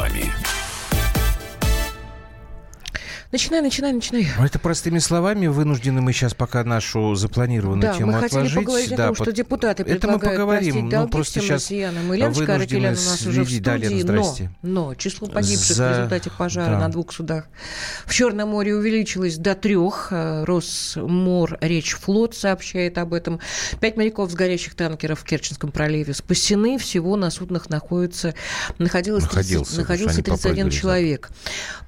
словами. Начинай, начинай, начинай. Ну, это простыми словами вынуждены мы сейчас пока нашу запланированную да, тему мы хотели отложить. поговорить да, о том, что депутаты это мы поговорим. ну, просто сейчас россиянам. Илья Каракелян у нас уже в следить. Да, Лена, студии, здрасте. но, но число погибших За- в результате пожара да. на двух судах в Черном море увеличилось до трех. Росмор Речь Флот сообщает об этом. Пять моряков с горящих танкеров в Керченском проливе спасены. Всего на суднах находится, находилось, 30 Находился, находился потому что они 31 попрыгали, человек.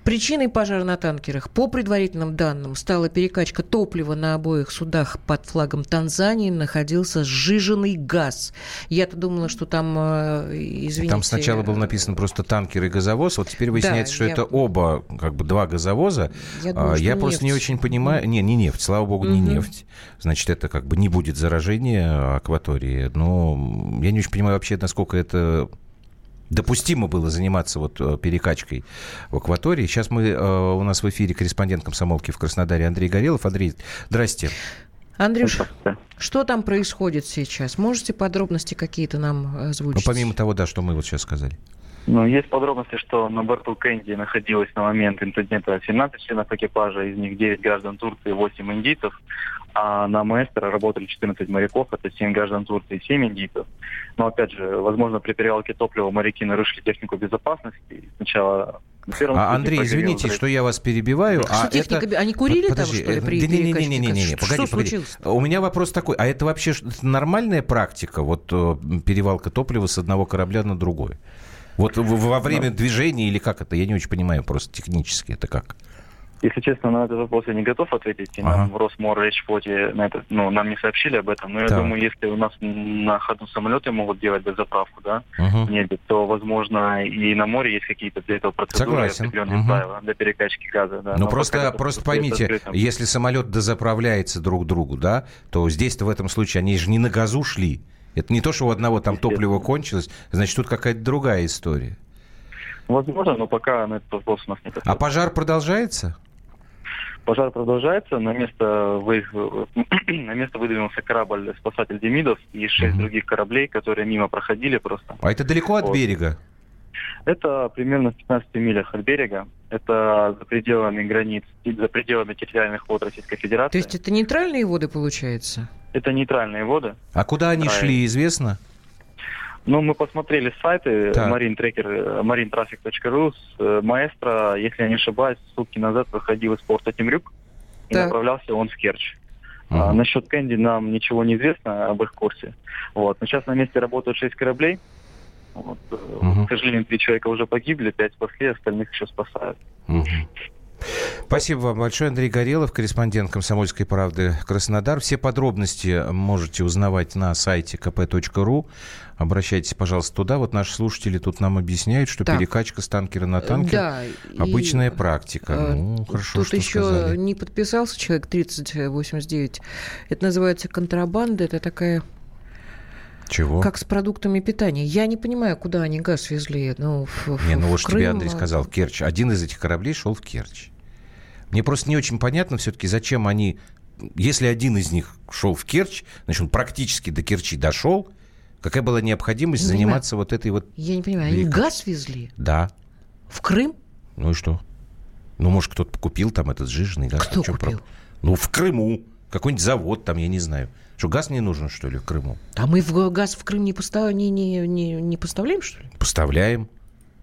Причиной пожара на танкерах, по предварительным данным, стала перекачка топлива на обоих судах под флагом Танзании. Находился сжиженный газ. Я-то думала, что там, э, извините... Там сначала было написано просто танкер и газовоз, вот теперь выясняется, что я- это оба, как бы два газовоза. Я думаю, А, я просто не нефть. очень понимаю. Не, не нефть, слава богу, не Мгм. нефть. Значит, это как бы не будет заражения акватории. Но я не очень понимаю вообще, насколько это допустимо было заниматься вот э, перекачкой в акватории. Сейчас мы, э, у нас в эфире корреспондент комсомолки в Краснодаре Андрей Горелов. Андрей, здрасте. Андрюш, что там происходит сейчас? Можете подробности какие-то нам Ну, озвучить? помимо того, да, что мы вот сейчас сказали. Ну, есть подробности, что на борту Кэнди находилось на момент инцидента 17 членов экипажа, из них 9 граждан Турции, 8 индийцев, а на маэстро работали 14 моряков, это 7 граждан Турции и 7 индийцев. Но, опять же, возможно, при перевалке топлива моряки нарушили технику безопасности. И Сначала на первом А, Андрей, извините, что я вас перебиваю. Что а техника это... они курили там, Подожди, что ли, э, при да не, не, не, не, не, не, газа? погоди, Что погоди. случилось? У меня вопрос такой, а это вообще нормальная практика, вот э, перевалка топлива с одного корабля на другой? Вот во время движения или как это? Я не очень понимаю просто технически это как. Если честно, на этот вопрос я не готов ответить. И Ага. нам в Росмор Речфлоте на это, ну, нам не сообщили об этом. Но я Так. думаю, если у нас на ходу самолеты могут делать дозаправку, да, Мгм. в небе, то, возможно, и на море есть какие-то для этого процедуры, Согласен. определенные Мгм. правила для перекачки газа. Да. Ну Но просто, просто поймите, открытым. если самолет дозаправляется друг другу, да, то здесь-то в этом случае они же не на газу шли. Это не то, что у одного там топливо кончилось, значит, тут какая-то другая история. Возможно, но пока на этот вопрос у нас нет А пожар продолжается? Пожар продолжается. На место, вы... на место выдвинулся корабль спасатель Демидов и шесть Мгм. других кораблей, которые мимо проходили просто. А это далеко от Вот. берега? Это примерно в 15 милях от берега. Это за пределами границ, за пределами территориальных вод Российской То Федерации. есть это нейтральные воды, получается? Это нейтральные воды. А куда они Правильно. шли, известно? Ну, мы посмотрели сайты Так. Marine Tracker, marinetraffic.ru. С, э, Маэстро, если я не ошибаюсь, сутки назад выходил из порта Темрюк и Так. направлялся он в Керчь. А, Мгм. насчет Кэнди нам ничего не известно об их курсе. Вот. Но сейчас на месте работают шесть кораблей. Вот. Мгм. К сожалению, три человека уже погибли, пять спасли, остальных еще спасают. Мгм. Спасибо вам большое. Андрей Горелов, корреспондент «Комсомольской правды» Краснодар. Все подробности можете узнавать на сайте kp.ru. Обращайтесь, пожалуйста, туда. Вот наши слушатели тут нам объясняют, что Так. перекачка с танкера на танкер Да. и, обычная практика. э, ну, хорошо, Тут что еще сказали. не подписался человек 3089. Это называется контрабанда. Это такая, Чего? как с продуктами питания. Я не понимаю, куда они газ везли. Ну, в, Не, в- ну вот что тебе Крым, Андрей а, сказал, Керчь. Один из этих кораблей шел в Керчь. Мне просто не очень понятно все-таки, зачем они... Если один из них шел в Керчь, значит, он практически до Керчи дошел, какая была необходимость Не заниматься вот этой вот... Я не понимаю, они газ везли Да. в Крым? Ну и что? Ну, может, кто-то купил там этот сжиженный газ. Кто купил? проблема? Ну, в Крыму. Какой-нибудь завод там, я не знаю. Что, газ не нужен, что ли, в Крыму? А мы в газ в Крым не, постав... не, не, не, не поставляем, что ли? Поставляем.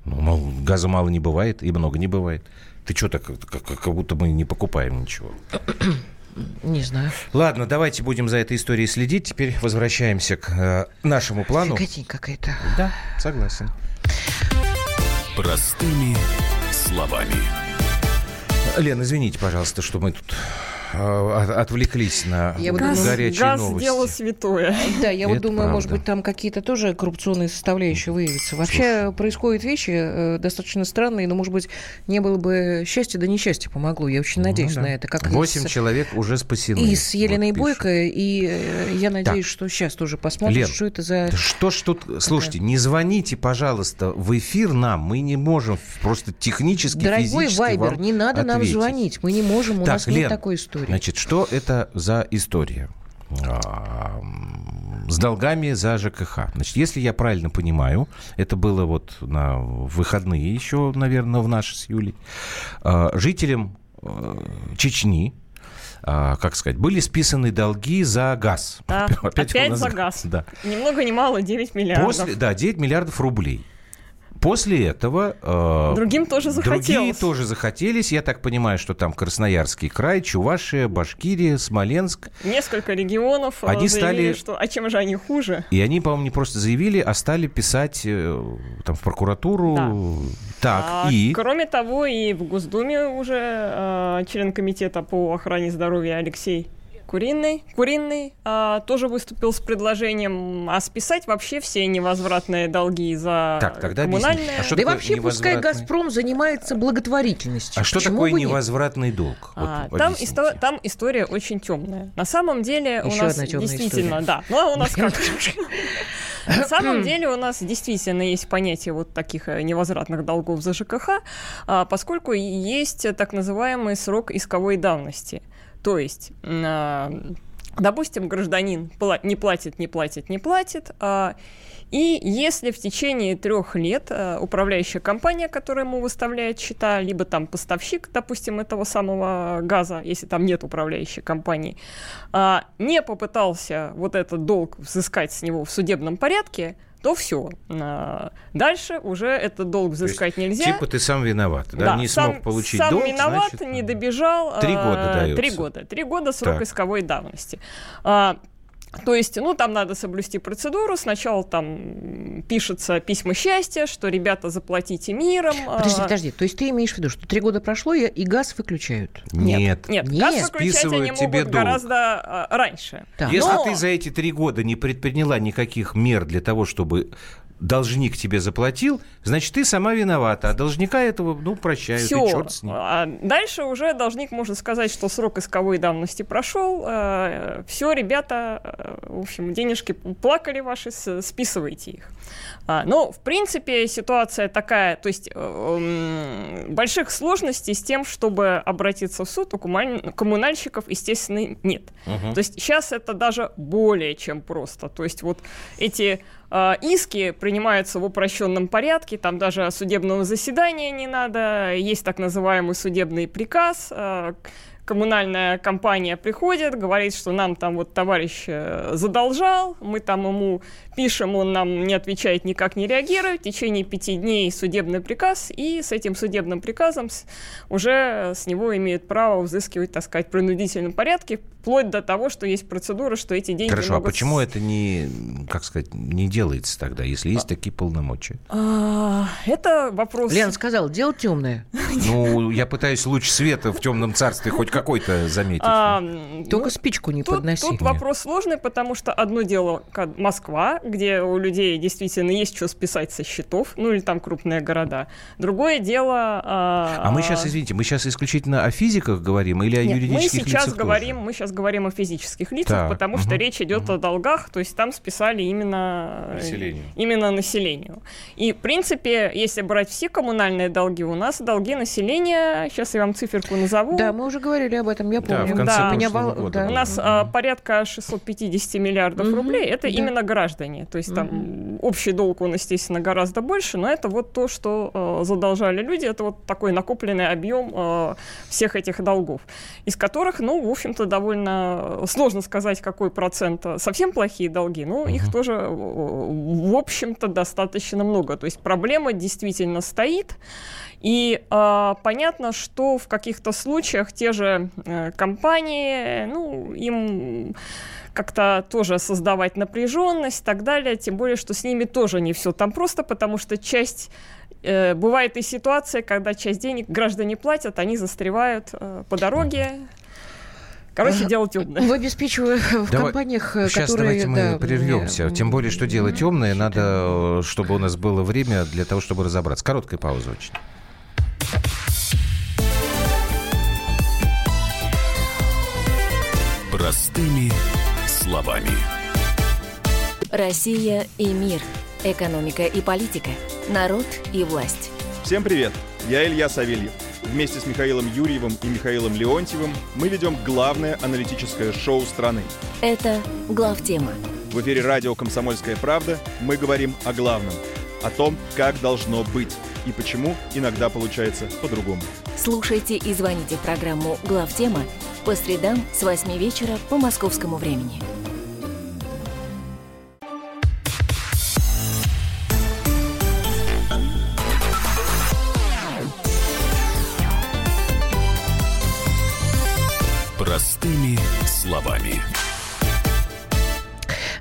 Ну, мол, газа мало не бывает и много не бывает. Ты что так, как, как- будто мы не покупаем ничего. Не знаю. Ладно, давайте будем за этой историей следить. Теперь возвращаемся к э, нашему плану. Фиготень какая-то. Да, согласен. Простыми словами. Лен, извините, пожалуйста, что мы тут отвлеклись на Я вот горячие думаю, газ, газ новости. дело святое. Да, я вот Это думаю, может правда. быть, там какие-то тоже коррупционные составляющие выявятся. Вообще происходят вещи э, достаточно странные, но, может быть, не было бы счастья, да несчастье помогло. Я очень надеюсь Ну да. на это. Как Восемь с- человек уже спасены. И с Еленой Вот пишут. Бойко, и э, я надеюсь, что сейчас тоже посмотрим, Лен, что это за... Да Что ж тут... Слушайте, не звоните, пожалуйста, в эфир нам. Мы не можем просто технически, Дорогой физически Вайбер, вам не надо нам ответить. звонить. Мы не можем, у Так, нас нет Лен, такой истории. Значит, что это за история? А, с долгами за ЖКХ. Значит, если я правильно понимаю, это было вот на выходные еще, наверное, в наши с Юлей, э, жителям э, Чечни, а, как сказать, были списаны долги за газ. Да, опять, опять за газ. Да. Ни много ни мало 9 миллиардов. После, да, 9 миллиардов рублей. После этого... Э, другим тоже захотелось. Другие тоже захотелись. Я так понимаю, что там Красноярский край, Чувашия, Башкирия, Смоленск. Несколько регионов э, они заявили, стали... что... А чем же они хуже? И они, по-моему, не просто заявили, а стали писать э, там в прокуратуру. Да. Так, а, и... Кроме того, и в Госдуме уже э, член комитета по охране здоровья Алексей Куриный, Куриный а, тоже выступил с предложением а списать вообще все невозвратные долги за так, тогда коммунальные. А что да и вообще пускай «Газпром» занимается благотворительностью. А что Почему такое невозвратный долг? А, вот там, исто... там история очень темная. На самом деле Еще у нас действительно, история. да. Ну, а у нас как? На самом деле у нас действительно есть понятие вот таких э, невозвратных долгов за ЖКХ, а, поскольку есть так называемый срок исковой давности. То есть, а, допустим, гражданин не платит, не платит, не платит, а, и если в течение трех лет а, управляющая компания, которая ему выставляет счета, либо там поставщик, допустим, этого самого газа, если там нет управляющей компании, не попытался вот этот долг взыскать с него в судебном порядке, то все. А, дальше уже этот долг взыскать есть, нельзя. Типа ты сам виноват, да? да не сам, смог получить сам долг, виноват, значит... не добежал. Три года дается. Три года. Три года срок так. исковой давности. А, то есть, ну, там надо соблюсти процедуру. Сначала там пишется письма счастья, что ребята заплатите миром. Подожди, а подожди. То есть ты имеешь в виду, что три года прошло, и газ выключают? Нет. Нет, нет. газ выключать они тебе могут долг. гораздо а, раньше. Да. Если Но... ты за эти три года не предприняла никаких мер для того, чтобы должник тебе заплатил, значит, ты сама виновата. А должника этого, ну, прощают, Все. и черт с ним. А дальше уже должник может сказать, что срок исковой давности прошел. Э, все, ребята, э, в общем, денежки плакали ваши, списывайте их. А, но, в принципе, ситуация такая, то есть э, больших сложностей с тем, чтобы обратиться в суд, у коммунальщиков, естественно, нет. Угу. То есть сейчас это даже более чем просто. То есть вот эти иски принимаются в упрощенном порядке, там даже судебного заседания не надо, есть так называемый судебный приказ, э, коммунальная компания приходит, говорит, что нам там вот товарищ э, задолжал, мы там ему пишем, он нам не отвечает, никак не реагирует, в течение пяти дней судебный приказ, и с этим судебным приказом уже с него имеют право взыскивать, так сказать, в принудительном порядке, вплоть до того, что есть процедура, что эти деньги Хорошо, а могут... а почему это не, как сказать, не делается тогда, если есть а... такие полномочия? А, это вопрос... Лена сказала, дело темное. Ну, я пытаюсь луч света в темном царстве хоть какой-то заметить. А, Только ну, спичку не тут, подноси. Тут вопрос сложный, потому что одно дело Москва, где у людей действительно есть что списать со счетов, ну или там крупные города. Другое дело... А, а мы сейчас, извините, мы сейчас исключительно о физиках говорим или о Нет, юридических мы сейчас лицах говорим, тоже? Мы сейчас говорим о физических лицах, так, потому угу, что речь идет угу. о долгах, то есть там списали именно населению. именно населению. И, в принципе, если брать все коммунальные долги, у нас долги населения, сейчас я вам циферку назову. Да, мы уже говорили об этом, я помню. Да, в конце да. Меня года. Да. У нас угу. а, порядка 650 миллиардов угу. рублей, это да. именно граждане. То есть там общий долг, он, естественно, гораздо больше, но это вот то, что э, задолжали люди, это вот такой накопленный объем э, всех этих долгов, из которых, ну, в общем-то, довольно сложно сказать, какой процент совсем плохие долги, но их тоже, в общем-то, достаточно много. То есть проблема действительно стоит, и э, понятно, что в каких-то случаях те же э, компании, ну, им как-то тоже создавать напряженность и так далее, тем более, что с ними тоже не все там просто, потому что часть э, бывает и ситуация, когда часть денег граждане платят, они застревают э, по дороге, Короче, дело темное. В обеспечиваю в Давай, компаниях, сейчас которые... давайте мы да, прервемся. Мне... Тем более, что дело темное. Надо, чтобы у нас было время для того, чтобы разобраться. Короткая пауза очень. Простыми словами. Россия и мир. Экономика и политика. Народ и власть. Всем привет! Я Илья Савельев. Вместе с Михаилом Юрьевым и Михаилом Леонтьевым мы ведем главное аналитическое шоу страны. Это «Главтема» В эфире радио «Комсомольская правда» мы говорим о главном – о том, как должно быть и почему иногда получается по-другому. Слушайте и звоните в программу «Главтема» по средам с 8 вечера по московскому времени.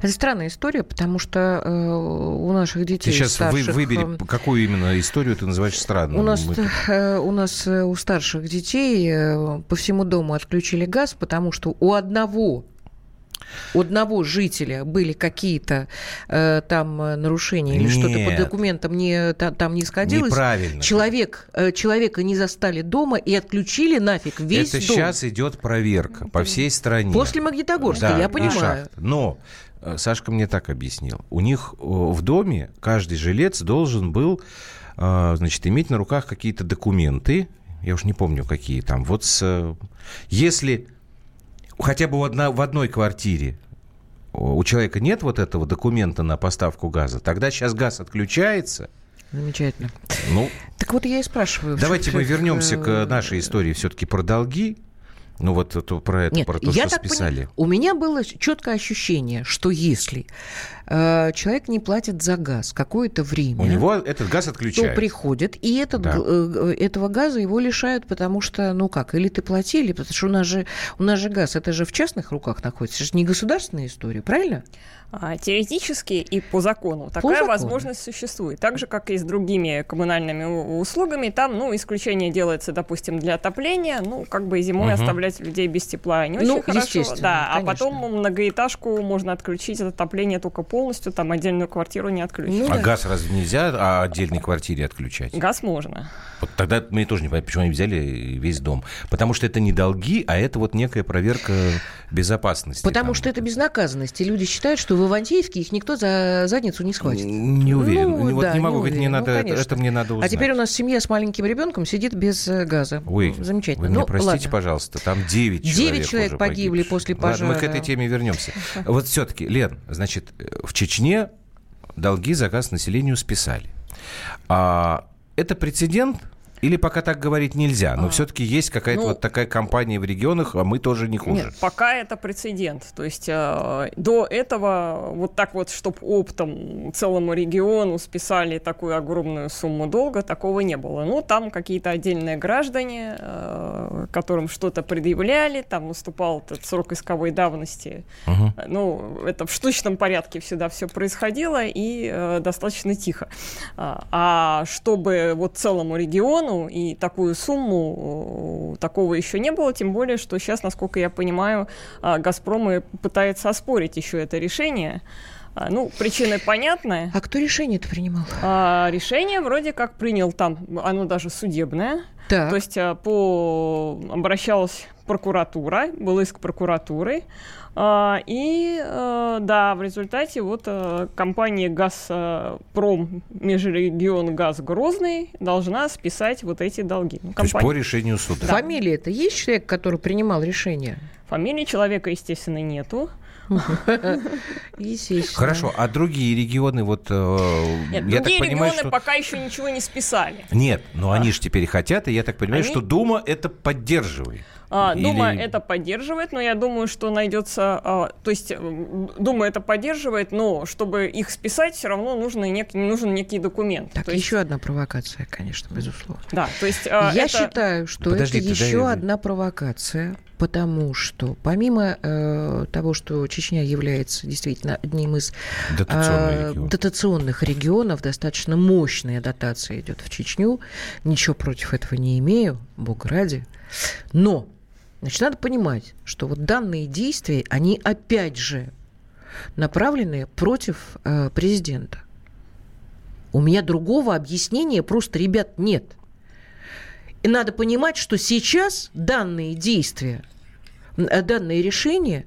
Это странная история, потому что э, у наших детей Ты сейчас старших, вы, выбери, э, какую именно историю ты называешь странной. У нас, э, у нас э, у старших детей э, по всему дому отключили газ, потому что у одного у одного жителя были какие-то э, там э, нарушения или что-то по документам не, та- там не сходилось. Неправильно. Человек, э, человека не застали дома и отключили нафиг весь Это дом. сейчас идет проверка по всей стране. После Магнитогорска, Да, я понимаю. шахт. Но Сашка мне так объяснил. У них э, в доме каждый жилец должен был, э, значит, иметь на руках какие-то документы. Я уж не помню, какие там. Вот с, э, если хотя бы в, одна- в одной квартире у человека нет вот этого документа на поставку газа, тогда сейчас газ отключается. Замечательно. Ну, Так вот я и спрашиваю. давайте мы вернемся э, к нашей истории все-таки про долги. Ну, вот это, про это, Нет, про то, я что так пони- списали. У меня было четкое ощущение, что если человек не платит за газ какое-то время, У него этот газ то отключают. приходит, и этот, Да. э, этого газа его лишают, потому что, ну как, или ты платили, потому что у нас же, у нас же газ, это же в частных руках находится, это же не государственная история, правильно? А, Теоретически и по закону такая закону. возможность существует. Так же, как и с другими коммунальными услугами. Там, ну, исключение делается, допустим, для отопления. Ну, как бы зимой Мгм. оставлять людей без тепла не Ну, очень хорошо. Да, а потом многоэтажку можно отключить от отопления только полностью, там отдельную квартиру не отключить. Ну а да. газ разве нельзя а отдельной квартире отключать? Газ можно. Вот тогда мы тоже не понимаем, почему они взяли весь дом. Потому что это не долги, а это вот некая проверка безопасности. Потому там. что это безнаказанность, и люди считают, что в Ивантеевске их никто за задницу не схватит. Не уверен. Ну, вот да, не могу не говорить, мне уверен. Ну, надо, это, конечно. это мне надо узнать. А теперь у нас семья с маленьким ребенком сидит без э, газа. Ой, Замечательно. Вы меня Ну, простите, ладно. пожалуйста, там 9 человек Девять человек уже погибли погибших. после Ладно, мы к пожара. этой теме вернемся. Вот все-таки, Лен, значит, э, в Чечне долги за газ населению списали. А это прецедент? Или пока так говорить нельзя? Но А, все-таки есть какая-то ну, вот такая компания в регионах, а мы тоже не хуже. Нет, пока это прецедент. То есть э, до этого вот так вот, чтобы оптом целому региону списали такую огромную сумму долга, такого не было. Ну, там какие-то отдельные граждане, э, которым что-то предъявляли, там наступал этот срок исковой давности. Мгм. Ну, это в штучном порядке всегда все происходило и э, достаточно тихо. А, а чтобы вот целому региону и такую сумму, э, такого еще не было, тем более, что сейчас, насколько я понимаю, а, «Газпром» пытается оспорить еще это решение. А, Ну, причины понятны. А кто решение-то принимал? А, решение вроде как принял там, оно даже судебное. Так. То есть а, по... обращалась прокуратура, был иск прокуратуры, а, и да, в результате вот компания «Газпром Межрегион Газ Грозный» должна списать вот эти долги. Ну, То есть по компания- решению суда. Фамилия это есть человек, который принимал решение? Фамилии человека, естественно, нету. Естественно. Хорошо, а другие регионы, вот э, Нет, я другие так понимаю, регионы что... пока еще ничего не списали. Нет, но они же теперь хотят, и я так понимаю, Они- что Дума это поддерживает. А, Или- Дума это поддерживает, но я думаю, что найдется... а, то есть Дума это поддерживает, но чтобы их списать, все равно нужно нек- нужен некий документ. Так, то есть, еще одна провокация, конечно, безусловно. Да, то есть а, Я это- считаю, что Подожди, это еще я- одна провокация, потому что помимо э, того, что Чечня является действительно одним из э, регион. дотационных регионов, достаточно мощная дотация идет в Чечню, ничего против этого не имею, бог ради, но значит, надо понимать, что вот данные действия, они опять же направлены против э, президента. У меня другого объяснения просто, ребят, нет. И надо понимать, что сейчас данные действия, э, данное решение,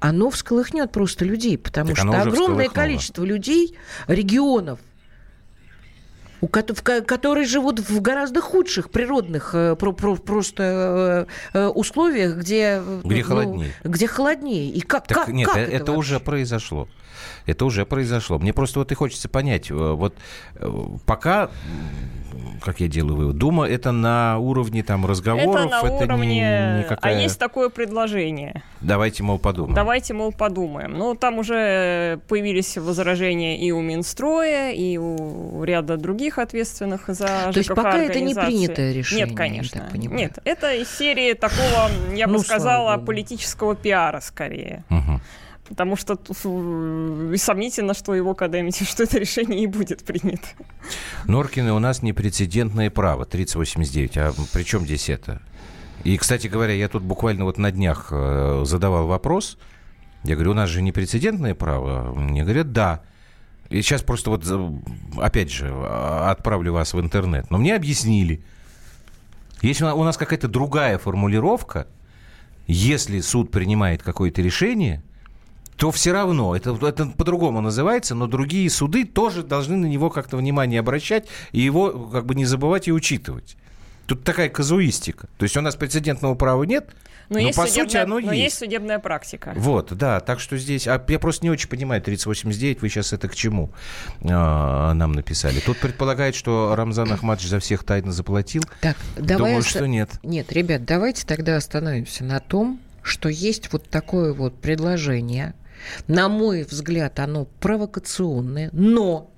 оно всколыхнет просто людей, потому Так что огромное всколыхнуло. количество людей, регионов, у, которые живут в гораздо худших природных э, про, про, просто э, условиях, где... Где ну, холоднее. Где холоднее. И как, так как, нет, как это, это уже произошло. Это уже произошло. Мне просто вот и хочется понять, вот пока как я делаю вывод, Дума это на уровне там разговоров, это, на это уровне... не, никакая... А есть такое предложение. Давайте, мол, подумаем. Давайте, мол, подумаем. Ну, там уже появились возражения и у Минстроя, и у ряда других ответственных за ЖКХ То есть пока это не принятое решение? Нет, конечно. Нет, это из серии такого, я бы ну, сказала, политического пиара скорее. Угу. Потому что сомнительно, что его когда-нибудь, что это решение и будет принято. Норкины у нас непрецедентное право, 3089. А при чем здесь это? И, кстати говоря, я тут буквально вот на днях э, задавал вопрос. Я говорю, у нас же непрецедентное право. Мне говорят, да. И сейчас просто вот, опять же, а, отправлю вас в интернет. Но мне объяснили. Если у нас какая-то другая формулировка, если суд принимает какое-то решение, то все равно, это, это по-другому называется, но другие суды тоже должны на него как-то внимание обращать и его как бы не забывать и учитывать. Тут такая казуистика. То есть у нас прецедентного права нет, но, но есть по сути оно но есть. есть судебная практика. Вот, да, так что здесь... А я просто не очень понимаю, 3089, вы сейчас это к чему а, нам написали? Тут предполагает, что Рамзан Ахмадович за всех тайно заплатил. Так, давай... Думаю, что нет. Нет, ребят, давайте тогда остановимся на том, что есть вот такое вот предложение – на мой взгляд, оно провокационное, но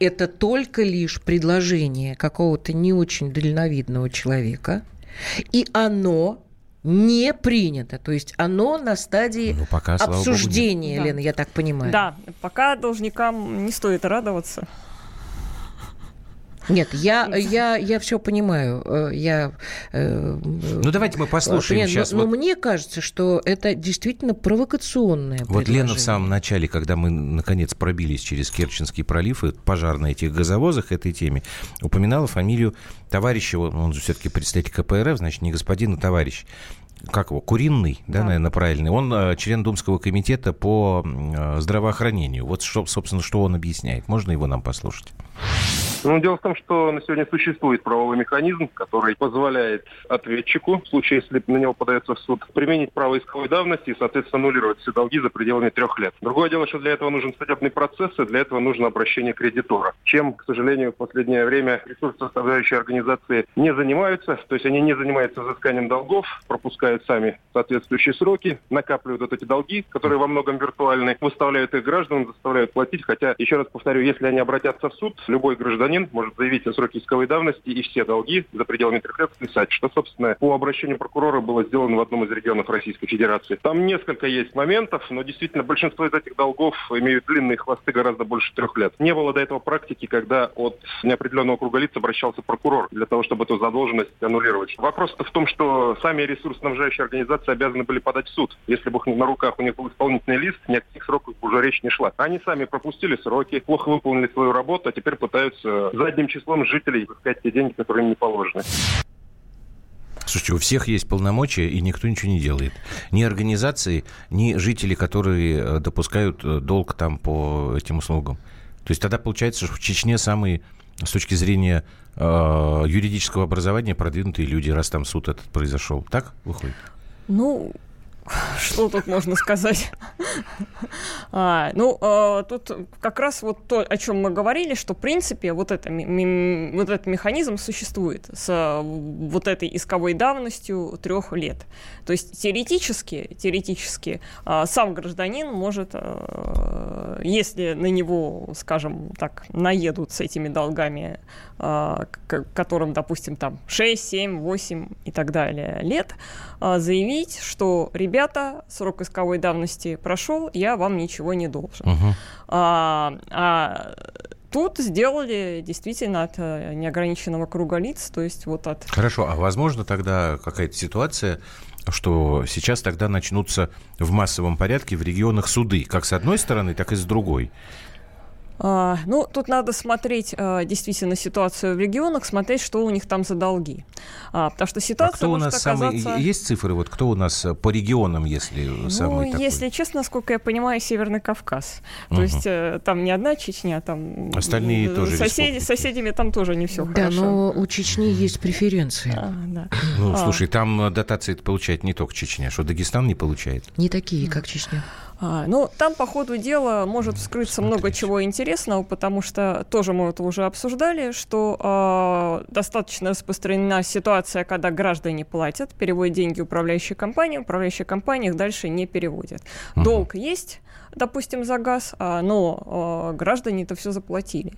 это только лишь предложение какого-то не очень дальновидного человека, и оно не принято. То есть оно на стадии ну, пока, обсуждения, Богу, Лена, я так понимаю. Да, пока должникам не стоит радоваться. Нет, я, я, я все понимаю. Э, я, э, ну, давайте мы послушаем нет, сейчас. Но, вот... но мне кажется, что это действительно провокационное Вот Лена в самом начале, когда мы, наконец, пробились через Керченский пролив и пожар на этих газовозах этой теме, упоминала фамилию товарища, он же все-таки представитель КПРФ, значит, не господин, а товарищ как его, Куриный, да, да, наверное, правильный. Он э, член Думского комитета по здравоохранению. Вот, что, собственно, что он объясняет. Можно его нам послушать? Ну, дело в том, что на сегодня существует правовой механизм, который позволяет ответчику, в случае, если на него подается в суд, применить право исковой давности и, соответственно, аннулировать все долги за пределами трех лет. Другое дело, что для этого нужен судебный процесс, и для этого нужно обращение кредитора. Чем, к сожалению, в последнее время ресурсы составляющие организации не занимаются, то есть они не занимаются взысканием долгов, пропускают сами соответствующие сроки, накапливают вот эти долги, которые во многом виртуальны, выставляют их граждан, заставляют платить, хотя, еще раз повторю, если они обратятся в суд, любой гражданин гражданин может заявить о сроке исковой давности и все долги за пределами трех лет списать, что, собственно, по обращению прокурора было сделано в одном из регионов Российской Федерации. Там несколько есть моментов, но действительно большинство из этих долгов имеют длинные хвосты гораздо больше трех лет. Не было до этого практики, когда от неопределенного круга лиц обращался прокурор для того, чтобы эту задолженность аннулировать. Вопрос в том, что сами ресурсоснабжающие организации обязаны были подать в суд. Если бы на руках у них был исполнительный лист, ни о каких сроках уже речь не шла. Они сами пропустили сроки, плохо выполнили свою работу, а теперь пытаются задним числом жителей искать те деньги, которые им не положены. Слушайте, у всех есть полномочия, и никто ничего не делает. Ни организации, ни жители, которые э, допускают э, долг там по этим услугам. То есть тогда получается, что в Чечне самые, с точки зрения э, юридического образования, продвинутые люди, раз там суд этот произошел. Так выходит? Ну, что тут можно сказать? а, ну, а, тут как раз вот то, о чем мы говорили, что, в принципе, вот, этот механизм существует с вот этой исковой давностью трех лет. То есть теоретически, теоретически а, сам гражданин может, если на него, скажем так, наедут с этими долгами, которым, допустим, там 6, 7, 8 и так далее лет, заявить, что, ребята, срок исковой давности прошел, я вам ничего не должен. Угу. А, а тут сделали действительно от э, неограниченного круга лиц, то есть вот от... Хорошо, а возможно тогда какая-то ситуация, что сейчас тогда начнутся в массовом порядке в регионах суды, как с одной стороны, так и с другой? А, ну, тут надо смотреть а, действительно ситуацию в регионах, смотреть, что у них там за долги. А, потому что ситуация а кто может у нас оказаться... самый... Есть цифры, вот кто у нас э, по регионам, если ну, самый такой? если честно, насколько я понимаю, Северный Кавказ. То Мгм. есть э, там не одна Чечня, там... Остальные э, тоже Соседи, соседями там тоже не все Да, хорошо. но у Чечни есть преференции. А, да. Ну, А. слушай, там э, дотации получает не только Чечня, что Дагестан не получает. Не такие, как Чечня. А, ну, там по ходу дела может вскрыться много чего интересного, потому что тоже мы это уже обсуждали, что а, достаточно распространена ситуация, когда граждане платят, переводят деньги управляющей компании, управляющая компания их дальше не переводит. Долг есть, допустим, за газ, а, но а, граждане это все заплатили.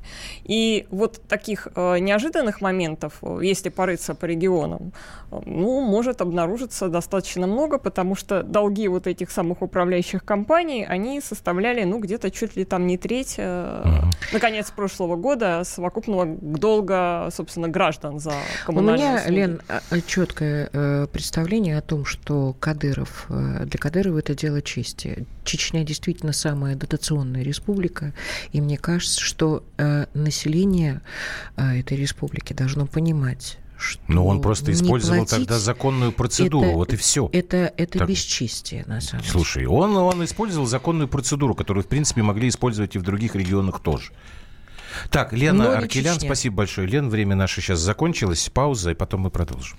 И вот таких а, неожиданных моментов, если порыться по регионам, ну, может обнаружиться достаточно много, потому что долги вот этих самых управляющих компаний, они составляли, ну, где-то чуть ли там не треть, Мгм. наконец, прошлого года совокупного долга, собственно, граждан за У коммунальные меня, услуги. Лен, четкое э, представление о том, что Кадыров, э, для Кадырова это дело чести. Чечня действительно самая дотационная республика, и мне кажется, что э, население э, этой республики должно понимать, что Но он просто использовал платить тогда законную процедуру, это- вот и все. Это, это Так. бесчестие, на самом деле. Слушай, он, он использовал законную процедуру, которую, в принципе, могли использовать и в других регионах тоже. Так, Но Лена не Аркелян, спасибо большое. Лен, время наше сейчас закончилось. Пауза, и потом мы продолжим.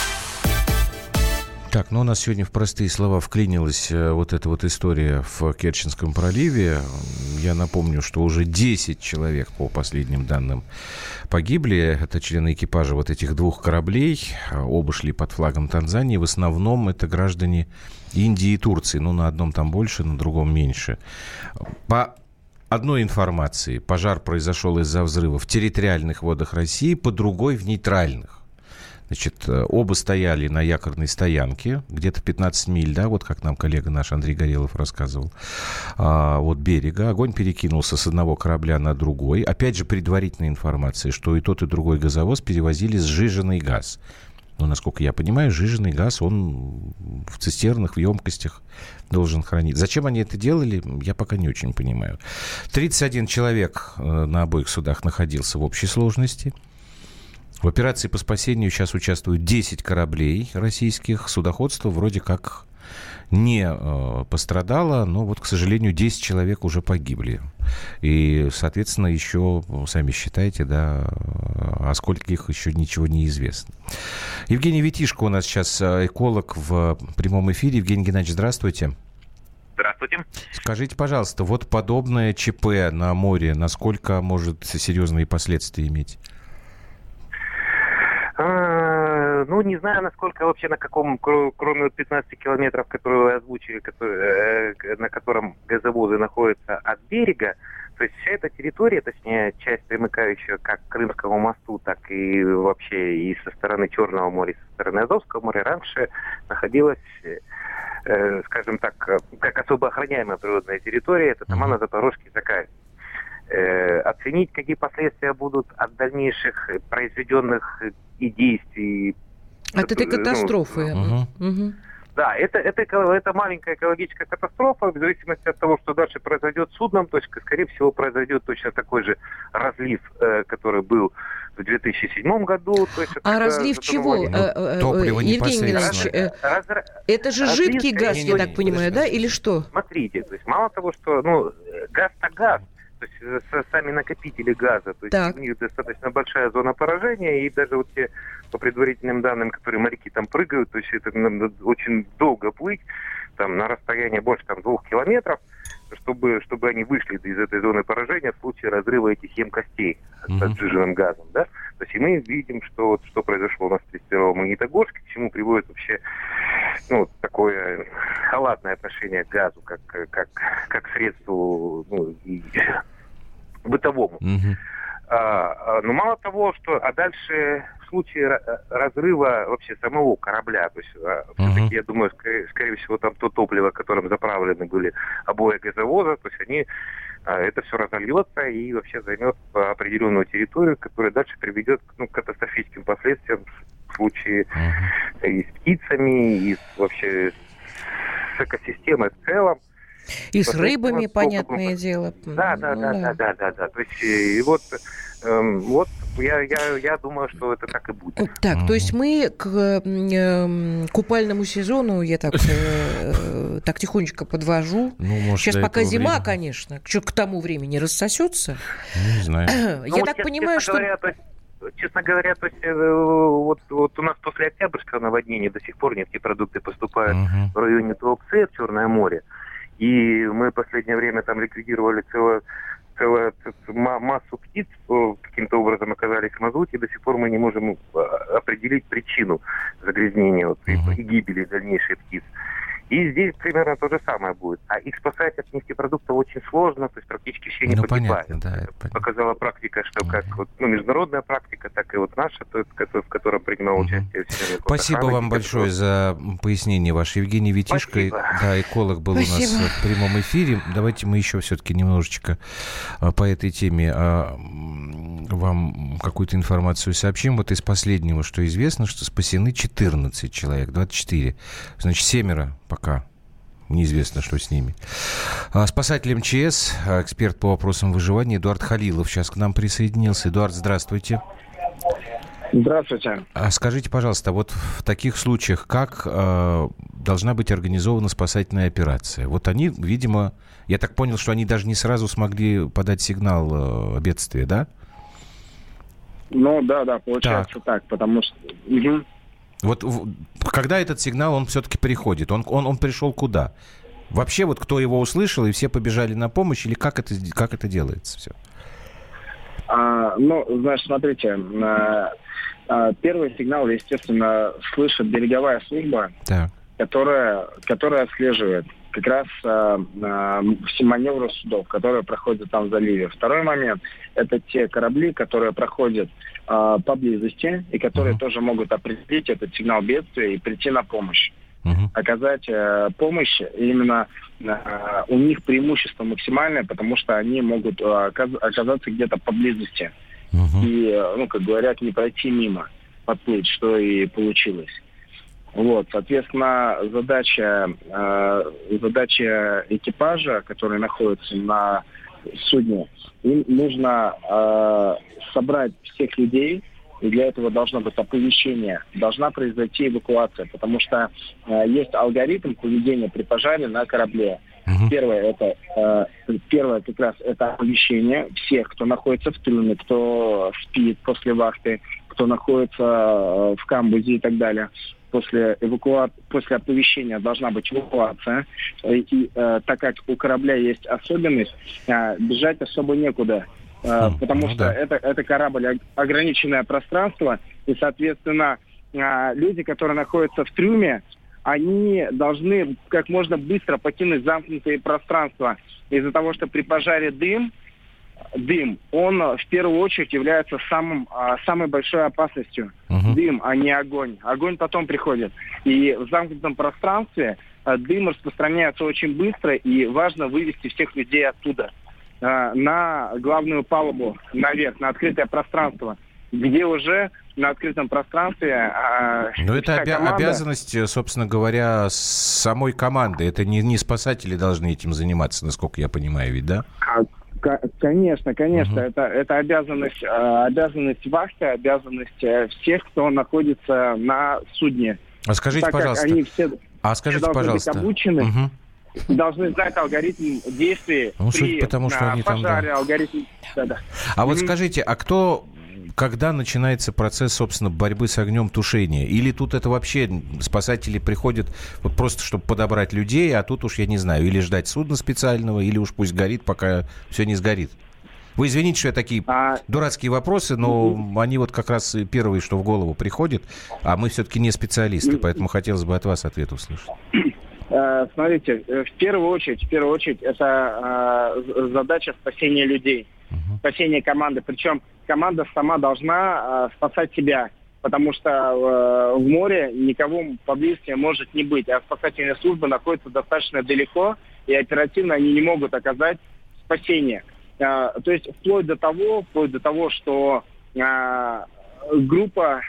Так, ну у нас сегодня в простые слова вклинилась э, вот эта вот история в Керченском проливе. Я напомню, что уже 10 человек, по последним данным, погибли. Это члены экипажа вот этих двух кораблей. А, Оба шли под флагом Танзании. В основном это граждане Индии и Турции. Ну, на одном там больше, на другом меньше. По одной информации, пожар произошел из-за взрыва в территориальных водах России, по другой в нейтральных. Значит, э, оба стояли на якорной стоянке, где-то 15 миль, да, вот как нам коллега наш Андрей Горелов рассказывал, а, вот берега. Огонь перекинулся с одного корабля на другой. Опять же, предварительная информация, что и тот, и другой газовоз перевозили сжиженный газ. Но, насколько я понимаю, сжиженный газ, он в цистернах, в емкостях должен хранить. Зачем они это делали, я пока не очень понимаю. 31 человек э, на обоих судах находился в общей сложности. В операции по спасению сейчас участвуют 10 кораблей российских. Судоходство вроде как не э, пострадало, но вот, к сожалению, 10 человек уже погибли. И, соответственно, еще, сами считайте, да, о скольких еще ничего не известно. Евгений Витишко у нас сейчас э, эколог в прямом эфире. Евгений Геннадьевич, здравствуйте. Здравствуйте. Скажите, пожалуйста, вот подобное ЧП на море, насколько может серьезные последствия иметь? А, Ну, не знаю, насколько вообще на каком, кро- кроме вот 15 километров, которые вы озвучили, которые, э, на котором газовозы находятся от берега, то есть вся эта территория, точнее, часть примыкающая как к Крымскому мосту, так и вообще и со стороны Черного моря, и со стороны Азовского моря, раньше находилась, э, скажем так, как особо охраняемая природная территория, это Тамана, Запорожский, Закаев э, оценить, какие последствия будут от дальнейших произведенных и действий. От этой Ну, катастрофы. Мгм. Мгм. Да, это, это, это маленькая экологическая катастрофа, в зависимости от того, что дальше произойдет с судном, то есть, скорее всего, произойдет точно такой же разлив, э, который был в 2007 году. То есть, А разлив чего? Э, э, э, Топливо Евгений. Геннадьевич, э, Раз- это же разлив, жидкий газ, я так понимаю, да, или что? Смотрите, то есть мало того, что ну, э, газ-то газ, то есть э, сами накопители газа, то есть так. у них достаточно большая зона поражения, и даже вот те, по предварительным данным, которые моряки там прыгают, то есть это надо очень долго плыть, там на расстоянии больше там двух километров, чтобы, чтобы они вышли из этой зоны поражения в случае разрыва этих емкостей mm-hmm. с отжиженным газом, да. То есть и мы видим, что вот что произошло у нас в 31 Магнитогорске, к чему приводит вообще ну, такое халатное отношение к газу, как, как, как средству ну, и бытовому. Mm-hmm. А, а, но мало того, что, а дальше в случае разрыва вообще самого корабля, то есть все-таки, я думаю, скорее, скорее всего, там то топливо, которым заправлены были обои газовоза, то есть они а, это все разольется и вообще займет определенную территорию, которая дальше приведет ну, к катастрофическим последствиям в случае uh-huh. и с птицами, и с, вообще с экосистемой в целом. И с рыбами, понятное дело. Да, да, ну, да, да, да, да, да. То есть и вот, эм, вот я, я, я думаю, что это так и будет. Так, mm-hmm. то есть мы к э, купальному сезону, я так, э, так тихонечко подвожу. Ну, может, Сейчас пока зима, времени. конечно. Что к тому времени рассосется? Не знаю. Я ну, так понимаю, что... Говоря, то есть честно говоря, то есть э, вот, вот у нас после Октябрьского наводнения до сих пор нефтепродукты поступают uh-huh. в районе Туапсе, в Черное море. И мы в последнее время там ликвидировали целую, целую массу птиц, каким-то образом оказались в мазуте, и до сих пор мы не можем э, определить причину загрязнения вот, uh-huh. и гибели дальнейших птиц. И здесь примерно то же самое будет. А их спасать от нефтепродуктов очень сложно, то есть практически все не ну, погибают. Понятно, да, понятно. Показала практика, что как вот, ну, международная практика, так и вот наша, то, в которой принимал участие все Спасибо вам большое за пояснение ваше. Евгений Витишко, Спасибо. да, эколог был Спасибо. у нас в прямом эфире. Давайте мы еще все-таки немножечко а, по этой теме а, вам какую-то информацию сообщим. Вот из последнего, что известно, что спасены 14 человек, 24. Значит, семеро пока неизвестно, что с ними. А, спасатель МЧС, а, эксперт по вопросам выживания Эдуард Халилов сейчас к нам присоединился. Эдуард, здравствуйте. Здравствуйте. А скажите, пожалуйста, вот в таких случаях как э, должна быть организована спасательная операция? Вот они, видимо, я так понял, что они даже не сразу смогли подать сигнал э, бедствия, да? Ну да, да, получается так, так потому что. Угу. Вот когда этот сигнал, он все-таки приходит, он, он, он пришел куда? Вообще вот кто его услышал, и все побежали на помощь, или как это, как это делается все? А, ну, знаешь, смотрите, а, а, первый сигнал, естественно, слышит береговая служба, так. которая, которая отслеживает как раз э, э, все маневры судов, которые проходят там в заливе. Второй момент – это те корабли, которые проходят э, поблизости и которые uh-huh. тоже могут определить этот сигнал бедствия и прийти на помощь. Uh-huh. Оказать э, помощь именно э, у них преимущество максимальное, потому что они могут э, оказаться где-то поблизости. Uh-huh. И, э, ну, как говорят, не пройти мимо, подплыть, что и получилось. Вот, соответственно, задача, э, задача экипажа, который находится на судне, им нужно э, собрать всех людей, и для этого должно быть оповещение, должна произойти эвакуация, потому что э, есть алгоритм поведения при пожаре на корабле. Угу. Первое это э, первое как раз это оповещение всех, кто находится в трюме, кто спит после вахты, кто находится э, в камбузе и так далее после, эвакуа... после оповещения должна быть эвакуация. И э, так как у корабля есть особенность, э, бежать особо некуда. Э, mm, потому ну, что да. это, это корабль ограниченное пространство, и, соответственно, э, люди, которые находятся в трюме, они должны как можно быстро покинуть замкнутые пространства из-за того, что при пожаре дым, дым, он в первую очередь является самым, а, самой большой опасностью. Uh-huh. Дым, а не огонь. Огонь потом приходит. И в замкнутом пространстве а, дым распространяется очень быстро, и важно вывести всех людей оттуда а, на главную палубу, наверх, на открытое пространство, где уже на открытом пространстве. Но это обя- команда... обязанность, собственно говоря, самой команды. Это не, не спасатели должны этим заниматься, насколько я понимаю, ведь, да? Конечно, конечно, угу. это, это обязанность, э, обязанность вахты, обязанность э, всех, кто находится на судне. А скажите, так пожалуйста, они все, а скажите, все пожалуйста, быть обучены. Угу. должны знать алгоритм действий ну, при потому, что а, они пожаре, там, да. алгоритм... Да, да. А вот скажите, а кто когда начинается процесс, собственно, борьбы с огнем тушения? Или тут это вообще спасатели приходят вот просто, чтобы подобрать людей, а тут уж, я не знаю, или ждать судна специального, или уж пусть горит, пока все не сгорит? Вы извините, что я такие а... дурацкие вопросы, но они вот как раз первые, что в голову приходят, а мы все-таки не специалисты, поэтому хотелось бы от вас ответ услышать. Э, смотрите, э, в первую очередь, в первую очередь, это э, задача спасения людей, спасения команды. Причем команда сама должна спасать себя, потому что в море никого поблизости может не быть, а спасательные службы находятся достаточно далеко, и оперативно они не могут оказать спасение. То есть вплоть до того, вплоть до того, что группа,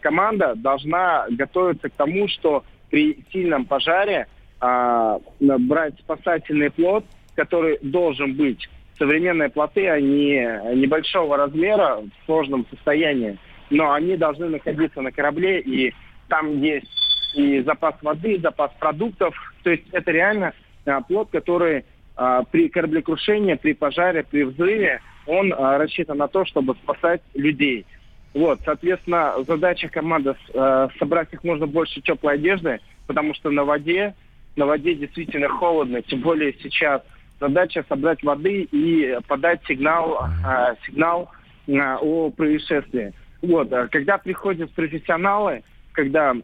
команда должна готовиться к тому, что при сильном пожаре а, брать спасательный плот, который должен быть. Современные плоты, они небольшого размера, в сложном состоянии, но они должны находиться на корабле, и там есть и запас воды, и запас продуктов. То есть это реально а, плот, который а, при кораблекрушении, при пожаре, при взрыве, он а, рассчитан на то, чтобы спасать людей. Вот, соответственно, задача команды э, собрать как можно больше теплой одежды, потому что на воде на воде действительно холодно, тем более сейчас. Задача собрать воды и подать сигнал, э, сигнал э, о происшествии. Вот, а когда приходят профессионалы, когда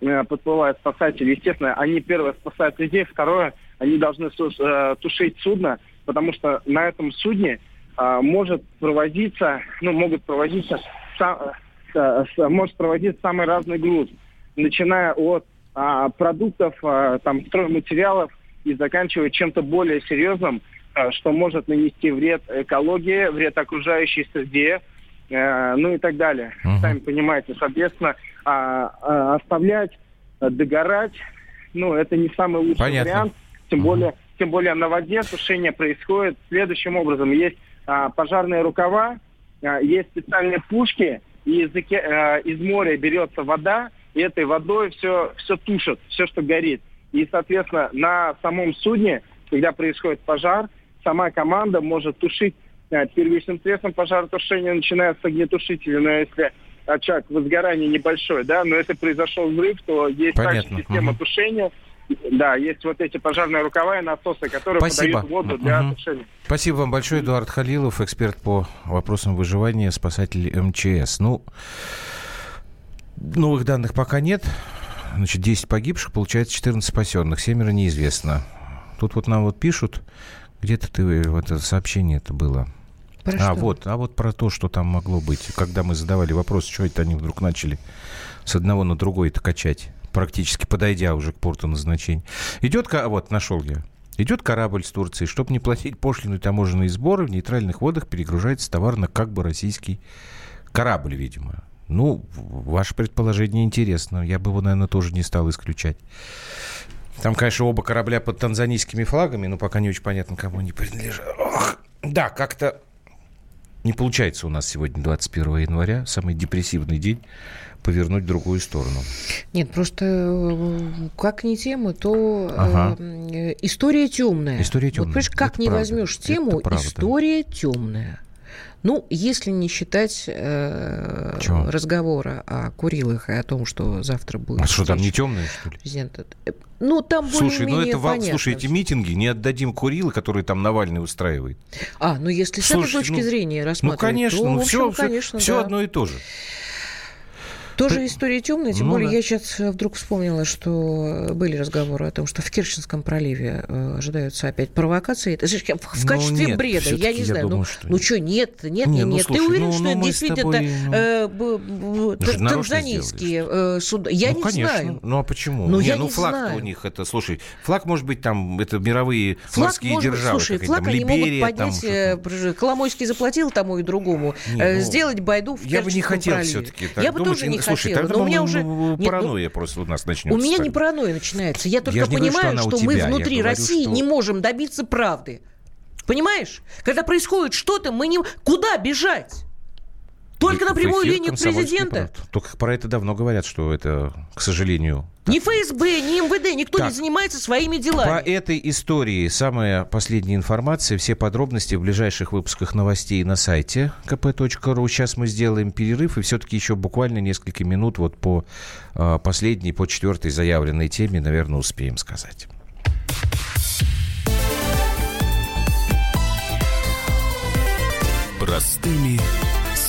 э, подплывают спасатели, естественно, они первое спасают людей, второе, они должны э, тушить судно, потому что на этом судне э, может провозиться, ну, могут провозиться, сам, э, может проводиться самый разный груз, начиная от а, продуктов, а, там, стройматериалов и заканчивая чем-то более серьезным, а, что может нанести вред экологии, вред окружающей среде, а, ну и так далее. Uh-huh. Сами понимаете, соответственно, а, а, оставлять, а, догорать, ну, это не самый лучший Понятно. вариант, тем uh-huh. более, тем более на воде тушение происходит следующим образом. Есть а, пожарные рукава, а, есть специальные пушки, и из, а, из моря берется вода, и этой водой все, все тушат, все, что горит. И, соответственно, на самом судне, когда происходит пожар, сама команда может тушить э, первичным средством пожаротушения, начиная с огнетушителя, но если очаг возгорания небольшой, да, но если произошел взрыв, то есть Понятно. также система угу. тушения, да, есть вот эти пожарные рукава и насосы, которые Спасибо. подают воду для угу. тушения. Спасибо вам большое, Эдуард Халилов, эксперт по вопросам выживания, спасатель МЧС. Ну, Новых данных пока нет. Значит, 10 погибших, получается 14 спасенных, семеро неизвестно. Тут вот нам вот пишут, где-то ты вот это сообщение это было. Про а, что? вот, а вот про то, что там могло быть. Когда мы задавали вопрос, что это они вдруг начали с одного на другой это качать, практически подойдя уже к порту назначения. Идет, вот, нашел я. Идет корабль с Турции, чтобы не платить пошлину и таможенные сборы, в нейтральных водах перегружается товар на как бы российский корабль, видимо. Ну, ваше предположение интересно. Я бы его, наверное, тоже не стал исключать. Там, конечно, оба корабля под танзанийскими флагами, но пока не очень понятно, кому они принадлежат. Ох, да, как-то не получается у нас сегодня, 21 января, самый депрессивный день, повернуть в другую сторону. Нет, просто э, как не тема, то ага. э, история темная. История темная. Вот, понимаешь, как Это не правда. возьмешь тему, история темная. Ну, если не считать э, разговора о Курилах и о том, что завтра будет... А что, там не темные, что ли? Президента. Ну, там Слушай, ну это вам, слушай, эти митинги не отдадим Курилы, которые там Навальный устраивает. А, ну если с этой точки ну, зрения рассматривать, ну, конечно, то, ну, общем, все, конечно, все, да. все одно и то же. Тоже история темная, тем ну, более да. я сейчас э, вдруг вспомнила, что были разговоры о том, что в Керченском проливе э, ожидаются опять провокации. Это же в, ну, качестве нет, бреда, я не знаю. Думаю, ну, что ну что, нет, нет, не, нет, ну. Слушай, Ты уверен, ну, что ну, это действительно ну... э, танзанийские э, суда? Я ну, не конечно. знаю. Ну а почему? Ну, не, я ну флаг у них это, слушай, флаг может быть там, это мировые флаг морские может, державы. Слушай, флаг они Либерия, могут поднять, там, Коломойский заплатил тому и другому, не, ну, сделать байду в Я бы не хотел все-таки. Я бы тоже не хотела, но у меня уже... Ну, паранойя Нет, просто у нас начнется. У меня не паранойя начинается. Я только я понимаю, говорю, что, что мы внутри говорю, России что... не можем добиться правды. Понимаешь? Когда происходит что-то, мы не... Куда бежать? Только на прямую линию президента? Только про это давно говорят, что это, к сожалению... Ни ФСБ, ни МВД, никто так, не занимается своими делами. По этой истории самая последняя информация, все подробности в ближайших выпусках новостей на сайте kp.ru. Сейчас мы сделаем перерыв, и все-таки еще буквально несколько минут вот по э, последней, по четвертой заявленной теме, наверное, успеем сказать. Простыми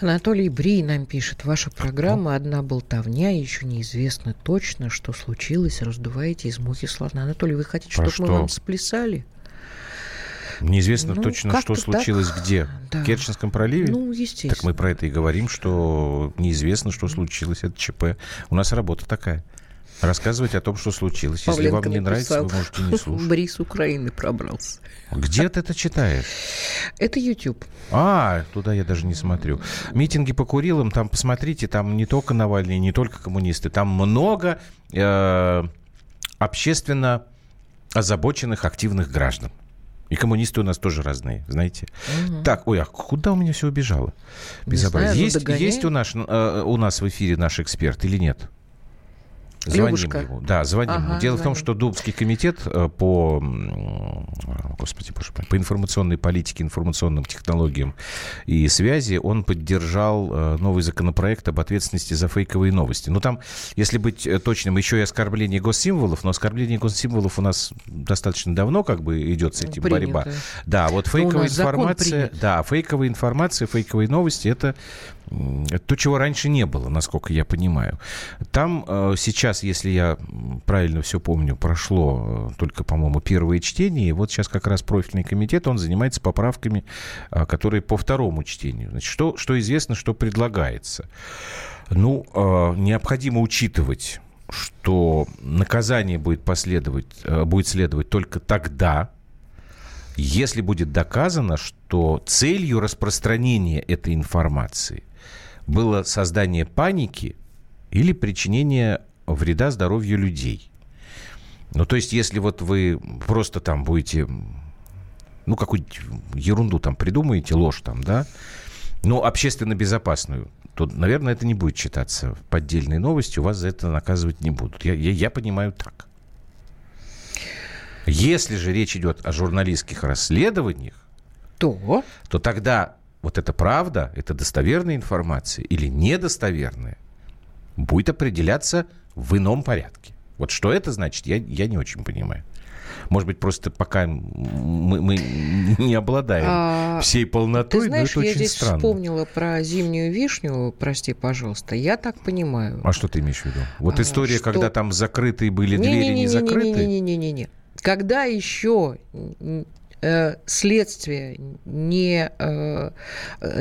Анатолий Брий нам пишет. Ваша программа «Одна болтовня». Еще неизвестно точно, что случилось. Раздуваете из мухи слона. Анатолий, вы хотите, чтобы что? мы вам сплясали? Неизвестно ну, точно, что случилось так. где. Да. В Керченском проливе? Ну, естественно. Так мы про это и говорим, что неизвестно, что случилось. Это ЧП. У нас работа такая. Рассказывать о том, что случилось. Павленко Если вам не нравится, вы можете не слушать. Бриз Украины пробрался. Где ты это читаешь? Это YouTube. А, туда я даже не смотрю. Митинги по Курилам, там посмотрите, там не только Навальный, не только коммунисты, там много э, общественно озабоченных, активных граждан. И коммунисты у нас тоже разные, знаете. Угу. Так, ой, а куда у меня все убежало? Безобразие. Знаю, есть, есть у нас, э, у нас в эфире наш эксперт или нет? Звоним Левушка. ему. Да, звоним ага, ему. Дело звоним. в том, что Дубский комитет э, по, господи, боже мой, по информационной политике, информационным технологиям и связи, он поддержал э, новый законопроект об ответственности за фейковые новости. Ну, там, если быть э, точным, еще и оскорбление госсимволов, но оскорбление госсимволов у нас достаточно давно как бы идет с этим Принято. борьба. Да, вот фейковая информация, да, фейковая информация, фейковые новости, это это то, чего раньше не было, насколько я понимаю. Там э, сейчас, если я правильно все помню, прошло э, только, по-моему, первое чтение. И вот сейчас как раз профильный комитет, он занимается поправками, э, которые по второму чтению. Значит, что, что известно, что предлагается? Ну, необходимо учитывать, что наказание будет, последовать, будет следовать только тогда, если будет доказано, что целью распространения этой информации было создание паники или причинение вреда здоровью людей. Ну, то есть, если вот вы просто там будете, ну, какую-нибудь ерунду там придумаете, ложь там, да, ну, общественно безопасную, то, наверное, это не будет считаться поддельной новостью, вас за это наказывать не будут. Я, я, я понимаю так. Если же речь идет о журналистских расследованиях, то, то тогда вот это правда, это достоверная информация или недостоверная, будет определяться в ином порядке. Вот что это значит, я, я не очень понимаю. Может быть, просто пока мы, мы не обладаем а, всей полнотой, ты знаешь, но это я очень здесь странно. вспомнила про зимнюю вишню, прости, пожалуйста. Я так понимаю. А что ты имеешь в виду? Вот а, история, что... когда там закрытые были не, двери, не, не, не закрыты? Не-не-не-не-не. Когда еще следствие не, э,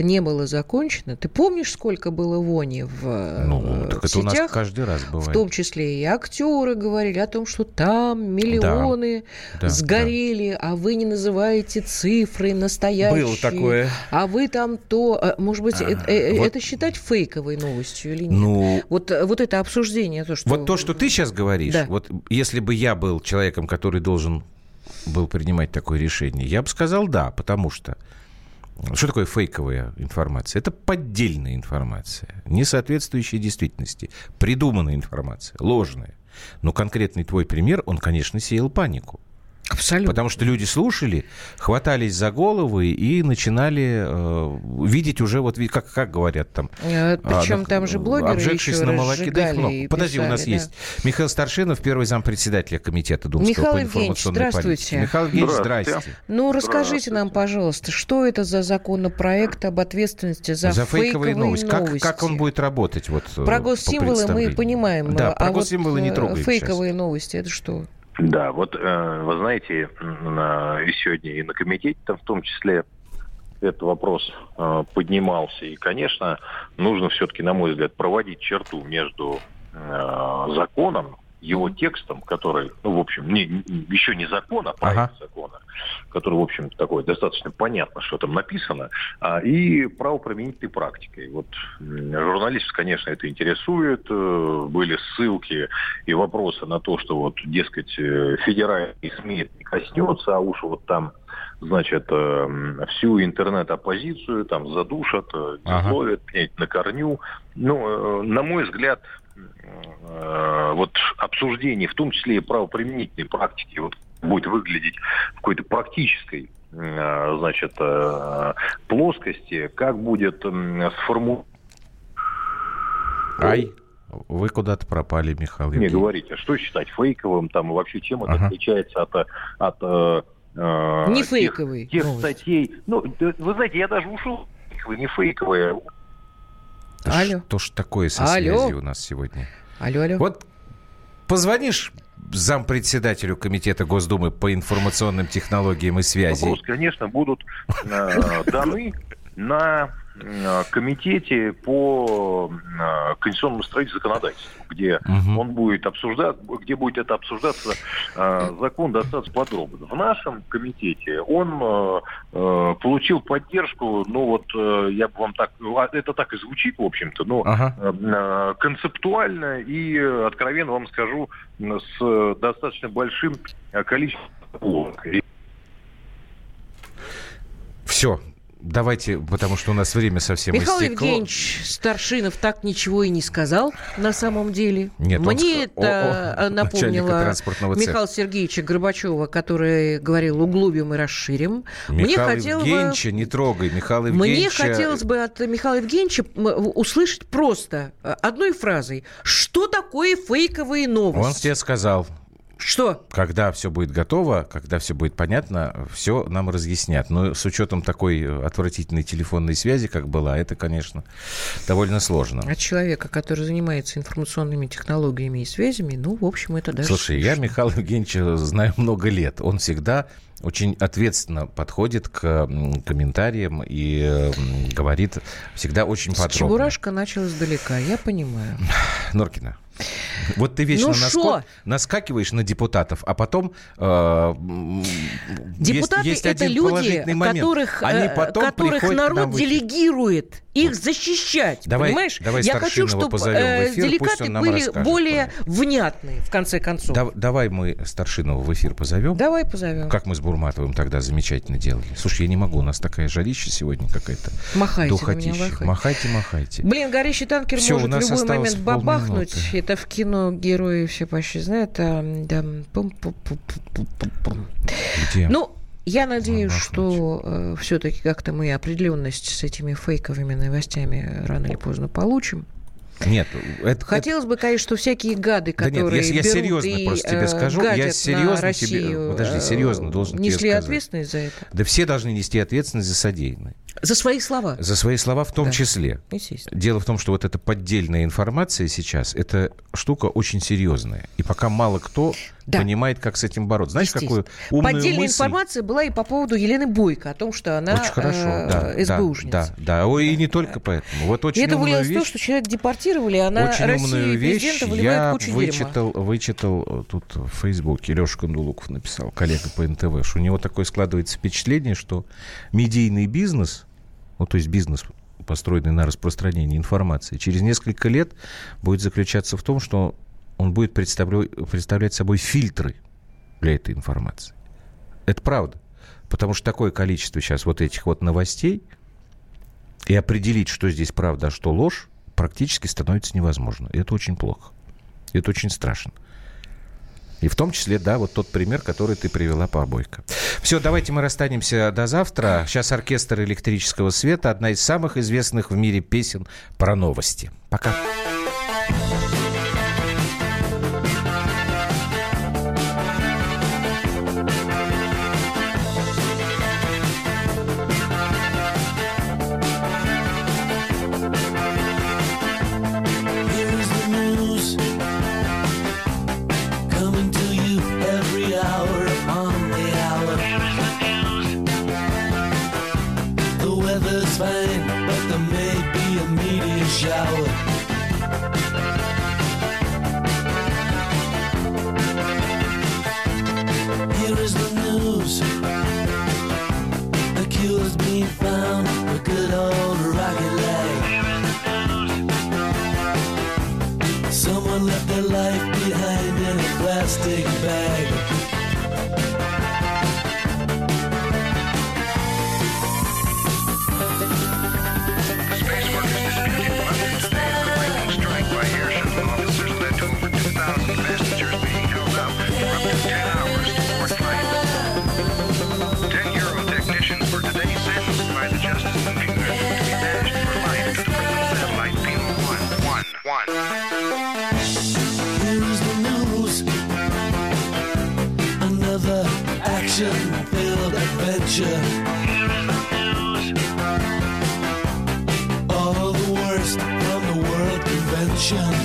не было закончено. Ты помнишь, сколько было вони в, ну, так в это сетях? у нас каждый раз бывает. В том числе и актеры говорили о том, что там миллионы да, сгорели, да. а вы не называете цифры настоящие. Было такое. А вы там то... Может быть, а, это, вот, это считать фейковой новостью или нет? Ну, вот, вот это обсуждение. То, что... Вот то, что ты сейчас говоришь, да. вот если бы я был человеком, который должен был принимать такое решение? Я бы сказал да, потому что что такое фейковая информация? Это поддельная информация, не соответствующая действительности, придуманная информация, ложная. Но конкретный твой пример, он, конечно, сеял панику. Абсолютно. Потому что люди слушали, хватались за головы и начинали э, видеть уже, вот как, как говорят там. Э, Причем а, там же блогеры Обжегшись еще на молоке. Да, ну, подожди, писали, у нас да. есть Михаил Старшинов, первый зампредседателя комитета Думского Михаил по Евгеньевич, информационной здравствуйте. политике. Михаил Евгеньевич, здрасте. Здравствуйте. Ну, расскажите нам, пожалуйста, что это за законопроект об ответственности за, За фейковые новости. Как, новости? как он будет работать? Вот, э, Про по госсимволы мы понимаем. Да, а про вот, госсимволы не э, трогаем Фейковые новости, это что? Да, вот э, вы знаете, на, и сегодня и на комитете там в том числе этот вопрос э, поднимался. И, конечно, нужно все-таки, на мой взгляд, проводить черту между э, законом, его текстом, который, ну, в общем, не, не- еще не закон, а проект Ага. закона, который, в общем, такой достаточно понятно, что там написано, а, и правоприменительной практикой. Вот журналистов, конечно, это интересует. Э, Были ссылки и вопросы на то, что вот, дескать, э, федеральный СМИ это не коснется, а уж вот там значит, э, всю интернет-оппозицию там задушат, Ага. изловят, пнять на корню. Ну, на мой взгляд, вот обсуждение, в том числе и правоприменительной практики, вот будет выглядеть в какой-то практической э, значит, э, плоскости, как будет сформулировано Ай, вы куда-то пропали, Михаил Не Евгеньевич. говорите, а что считать фейковым, там, и вообще чем это Ага. отличается от, э, от э, э, Не тех- фейковый тех, новости. статей. Ну, вы знаете, я даже ушел фейковые, не фейковые. Да Алло. Что ж такое со Алло. связью у нас сегодня? Алло, алло. Вот позвонишь зампредседателю Комитета Госдумы по информационным технологиям и связи. Вопросы, конечно, будут э, даны на комитете по э, конституционному строительству законодательству, где Мгм. он будет обсуждать, где будет это обсуждаться э, закон достаточно подробно. В нашем комитете он э, э, получил поддержку, ну вот э, я бы вам так, а, это так и звучит, в общем-то, но Ага. э, э, концептуально и э, откровенно вам скажу с э, достаточно большим э, количеством Все. Давайте, потому что у нас время совсем Михаил истекло. Евгеньевич Старшинов так ничего и не сказал на самом деле. Нет, он Мне ска- о- это о, начальника напомнило. Михаила Сергеевича Горбачева, который говорил «углубим и расширим». Мне Михаил хотелось бы- Евгеньевича не трогай. Михаил Мне Евгеньевича... хотелось бы от Михаила Евгеньевича услышать просто э, одной фразой. Что такое фейковые новости? Он тебе сказал, Что? когда все будет готово, когда все будет понятно, все нам разъяснят. Но с учетом такой отвратительной телефонной связи, как была, это, конечно, довольно сложно. От человека, который занимается информационными технологиями и связями, ну, в общем, это даже... Слушай, я Михаила Евгеньевича знаю много лет. Он всегда очень ответственно подходит к комментариям и говорит всегда очень С подробно. Чебурашка начал издалека, я понимаю. Норкина. Вот ты вечно Ну шо? наскакиваешь на депутатов, а потом э, Депутаты есть, есть это люди, момент. которых, Они э, потом которых народ делегирует их защищать. Давай- понимаешь? давай Я хочу, чтобы в эфир, нам были расскажет, более внятные, в конце концов. Да- давай мы Старшинова в эфир позовем. Давай позовем. Как мы с Бурматовым тогда замечательно делали. Слушай, я не могу, у нас такая жарища сегодня какая-то. Махайте Духотища. махайте. Махайте. Блин, горящий танкер Всё, у может в любой момент полминуты. бабахнуть. Это в кино герои все почти знают. А, да, пум-пум-пум-пум-пум. Где? Ну, я надеюсь, что все-таки как-то мы определенность с этими фейковыми новостями рано или поздно получим. Нет, это, Хотелось бы, конечно, что всякие гады, Да нет, которые я- я берут серьезно и, просто тебе э, скажу, я серьезно на тебе- Россию, подожди, э, серьезно должен тебе несли сказать. ответственность за это? Да все должны нести ответственность за содеянное. За свои слова. За свои слова в том Да. числе. Естественно. Дело в том, что вот эта поддельная информация сейчас, это штука очень серьезная. И пока мало кто Да. понимает, как с этим бороться. Знаешь, какую умную Поддельная мысль... информация была и по поводу Елены Бойко, о том, что она Очень хорошо, э, да, да, СБУшница. да, да. Ой, и не только поэтому. Вот И очень это умную вылилось в то, вещь, что человек депортировали, а на очень Россию умную и вещь я кучу дерьма. вычитал, вычитал э, тут в Фейсбуке. Леша Кандулуков написал, коллега по НТВ, что у него такое складывается впечатление, что медийный бизнес, ну, то есть бизнес, построенный на распространении информации, через несколько лет будет заключаться в том, что он будет представлять, собой фильтры для этой информации. Это правда. Потому что такое количество сейчас вот этих вот новостей, и определить, что здесь правда, а что ложь, практически становится невозможно. И это очень плохо. Это очень страшно. И в том числе, да, вот тот пример, который ты привела по обойка. Все, давайте мы расстанемся до завтра. Сейчас оркестр электрического света, одна из самых известных в мире песен про новости. Пока. picture. Here is the news. All the worst from the World Convention.